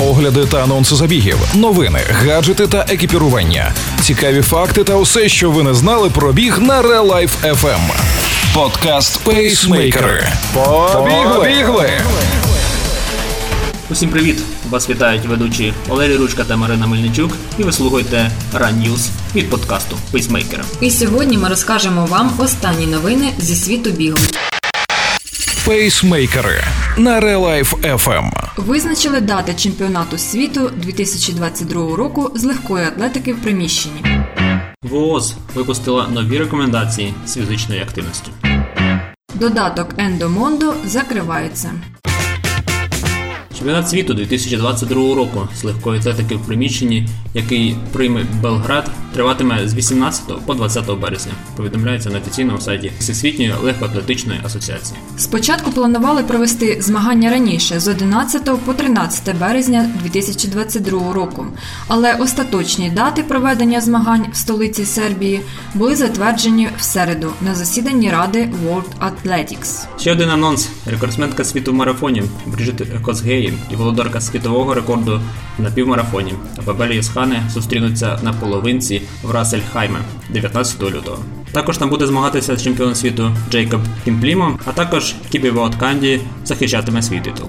огляди та анонси забігів, новини, гаджети та екіпірування, цікаві факти та усе, що ви не знали про біг на Real Life FM. Подкаст Пейсмейкери. Побігли! Усім привіт! Вас вітають ведучі Валерій Ручка та Марина Мельничук, і ви слухаєте Run News від подкасту Пейсмейкера. І сьогодні ми розкажемо вам останні новини зі світу бігу. Пейсмейкери на Real Life FM. Визначили дати чемпіонату світу 2022 року з легкої атлетики в приміщенні. ВООЗ випустила нові рекомендації з фізичної активності. Додаток Ендомондо закривається. Чемпіонат світу 2022 року з легкої атлетики в приміщенні, який прийме Белград, триватиме з 18 по 20 березня. Повідомляється на офіційному сайті Всесвітньої легкоатлетичної асоціації. Спочатку планували провести змагання раніше з 11 по 13 березня 2022 року, але остаточні дати проведення змагань в столиці Сербії були затверджені в середу на засіданні Ради World Athletics. Ще один анонс: рекордсменка світу в марафоні Бріджит Косгеї і володарка світового рекорду на півмарафоні Абабелі Єсхани зустрінуться на половинці в Рассельхайме 19 лютого. Також там буде змагатися чемпіон світу Джейкоб Кімплімо, а також Кібі Канді захищатиме свій титул.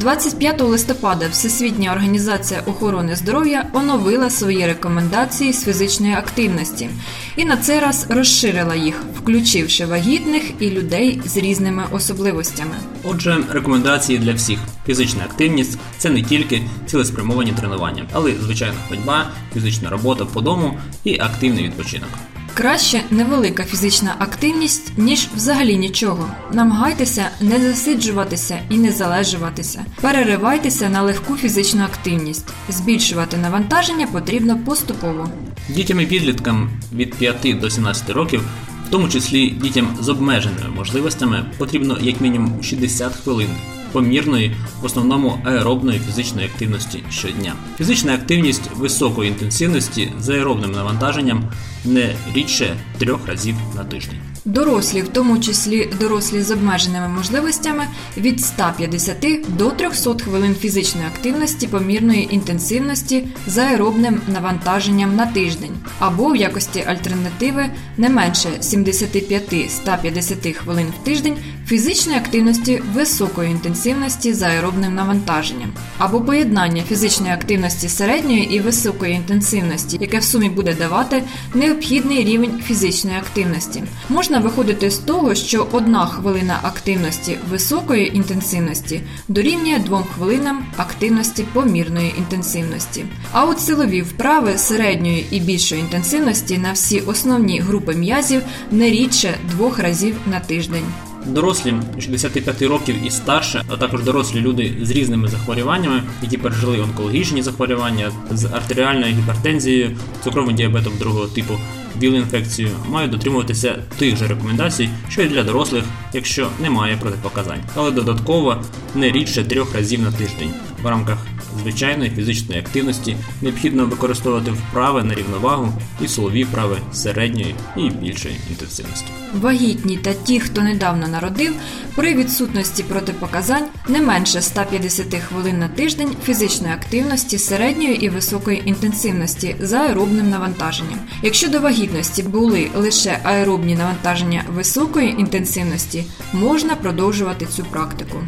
25 листопада Всесвітня організація охорони здоров'я оновила свої рекомендації з фізичної активності і на цей раз розширила їх, включивши вагітних і людей з різними особливостями. Отже, рекомендації для всіх: фізична активність це не тільки цілеспрямовані тренування, але й звичайна ходьба, фізична робота по дому і активний відпочинок. Краще невелика фізична активність, ніж взагалі нічого. Намагайтеся не засиджуватися і не залежуватися. Переривайтеся на легку фізичну активність. Збільшувати навантаження потрібно поступово. Дітям і підліткам від 5 до 17 років, в тому числі дітям з обмеженими можливостями, потрібно як мінімум 60 хвилин помірної, в основному аеробної фізичної активності щодня. Фізична активність високої інтенсивності з аеробним навантаженням не рідше трьох разів на тиждень. Дорослі, в тому числі дорослі з обмеженими можливостями, від 150 до 300 хвилин фізичної активності помірної інтенсивності з аеробним навантаженням на тиждень, або в якості альтернативи не менше 75-150 хвилин в тиждень фізичної активності високої інтенсивності з аеробним навантаженням, або поєднання фізичної активності середньої і високої інтенсивності, яке в сумі буде давати необхідний рівень фізичної активності. Можна виходити з того, що одна хвилина активності високої інтенсивності дорівнює двом хвилинам активності помірної інтенсивності. А от силові вправи середньої і більшої інтенсивності на всі основні групи м'язів не рідше двох разів на тиждень. Дорослі 65 років і старше, а також дорослі люди з різними захворюваннями, які пережили онкологічні захворювання з артеріальною гіпертензією, цукровим діабетом другого типу, віл-інфекцією, мають дотримуватися тих же рекомендацій, що й для дорослих, якщо немає протипоказань, але додатково не рідше трьох разів на тиждень в рамках звичайної фізичної активності необхідно використовувати вправи на рівновагу і силові вправи середньої і більшої інтенсивності. Вагітні та ті, хто недавно народив, при відсутності протипоказань не менше 150 хвилин на тиждень фізичної активності середньої і високої інтенсивності за аеробним навантаженням. Якщо до вагітності були лише аеробні навантаження високої інтенсивності, можна продовжувати цю практику.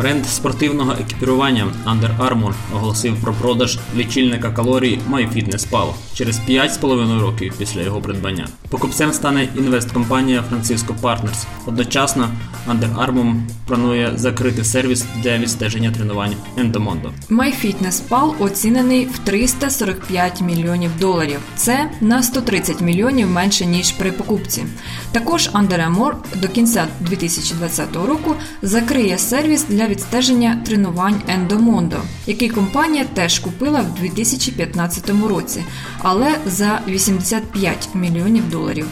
Бренд спортивного екіпірування Under Armour оголосив про продаж лічильника калорій MyFitnessPal через 5,5 років після його придбання. Покупцем стане інвесткомпанія Francisco Partners. Одночасно Under Armour планує закрити сервіс для відстеження тренувань Endomondo. MyFitnessPal оцінений в 345 мільйонів доларів. Це на 130 мільйонів менше ніж при покупці. Також Under Armour до кінця 2020 року закриє сервіс для відстеження тренувань Ендомондо, який компанія теж купила в 2015 році, але за 85 мільйонів доларів.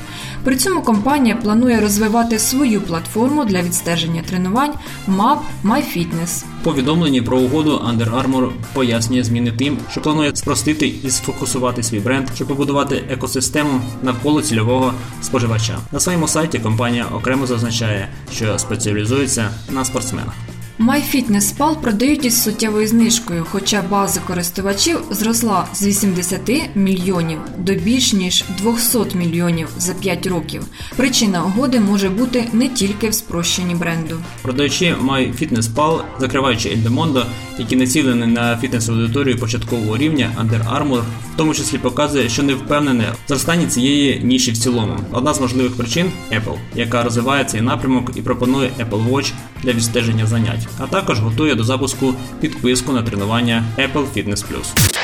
При цьому компанія планує розвивати свою платформу для відстеження тренувань Map MyFitness. Повідомлені про угоду Under Armour пояснює зміни тим, що планує спростити і сфокусувати свій бренд, щоб побудувати екосистему навколо цільового споживача. На своєму сайті компанія окремо зазначає, що спеціалізується на спортсменах. MyFitnessPal продають із суттєвою знижкою, хоча база користувачів зросла з 80 мільйонів до більш ніж 200 мільйонів за 5 років. Причина угоди може бути не тільки в спрощенні бренду. Продавачі MyFitnessPal, закриваючи Ельдемондо, які націлені на фітнес-аудиторію початкового рівня Under Armour, в тому числі показує, що не впевнене в зростанні цієї ніші в цілому. Одна з можливих причин Apple, яка розвиває цей напрямок і пропонує Apple Watch для відстеження занять, а також готує до запуску підписку на тренування Apple Fitness Plus.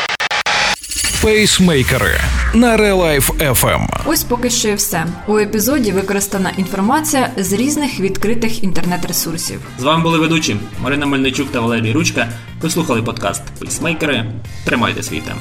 Пейсмейкери на Релайф FM. Ось поки що і все. У епізоді використана інформація з різних відкритих інтернет-ресурсів. З вами були ведучі Марина Мельничук та Валерій Ручка. Ви слухали подкаст Пейсмейкери. Тримайте свій темп.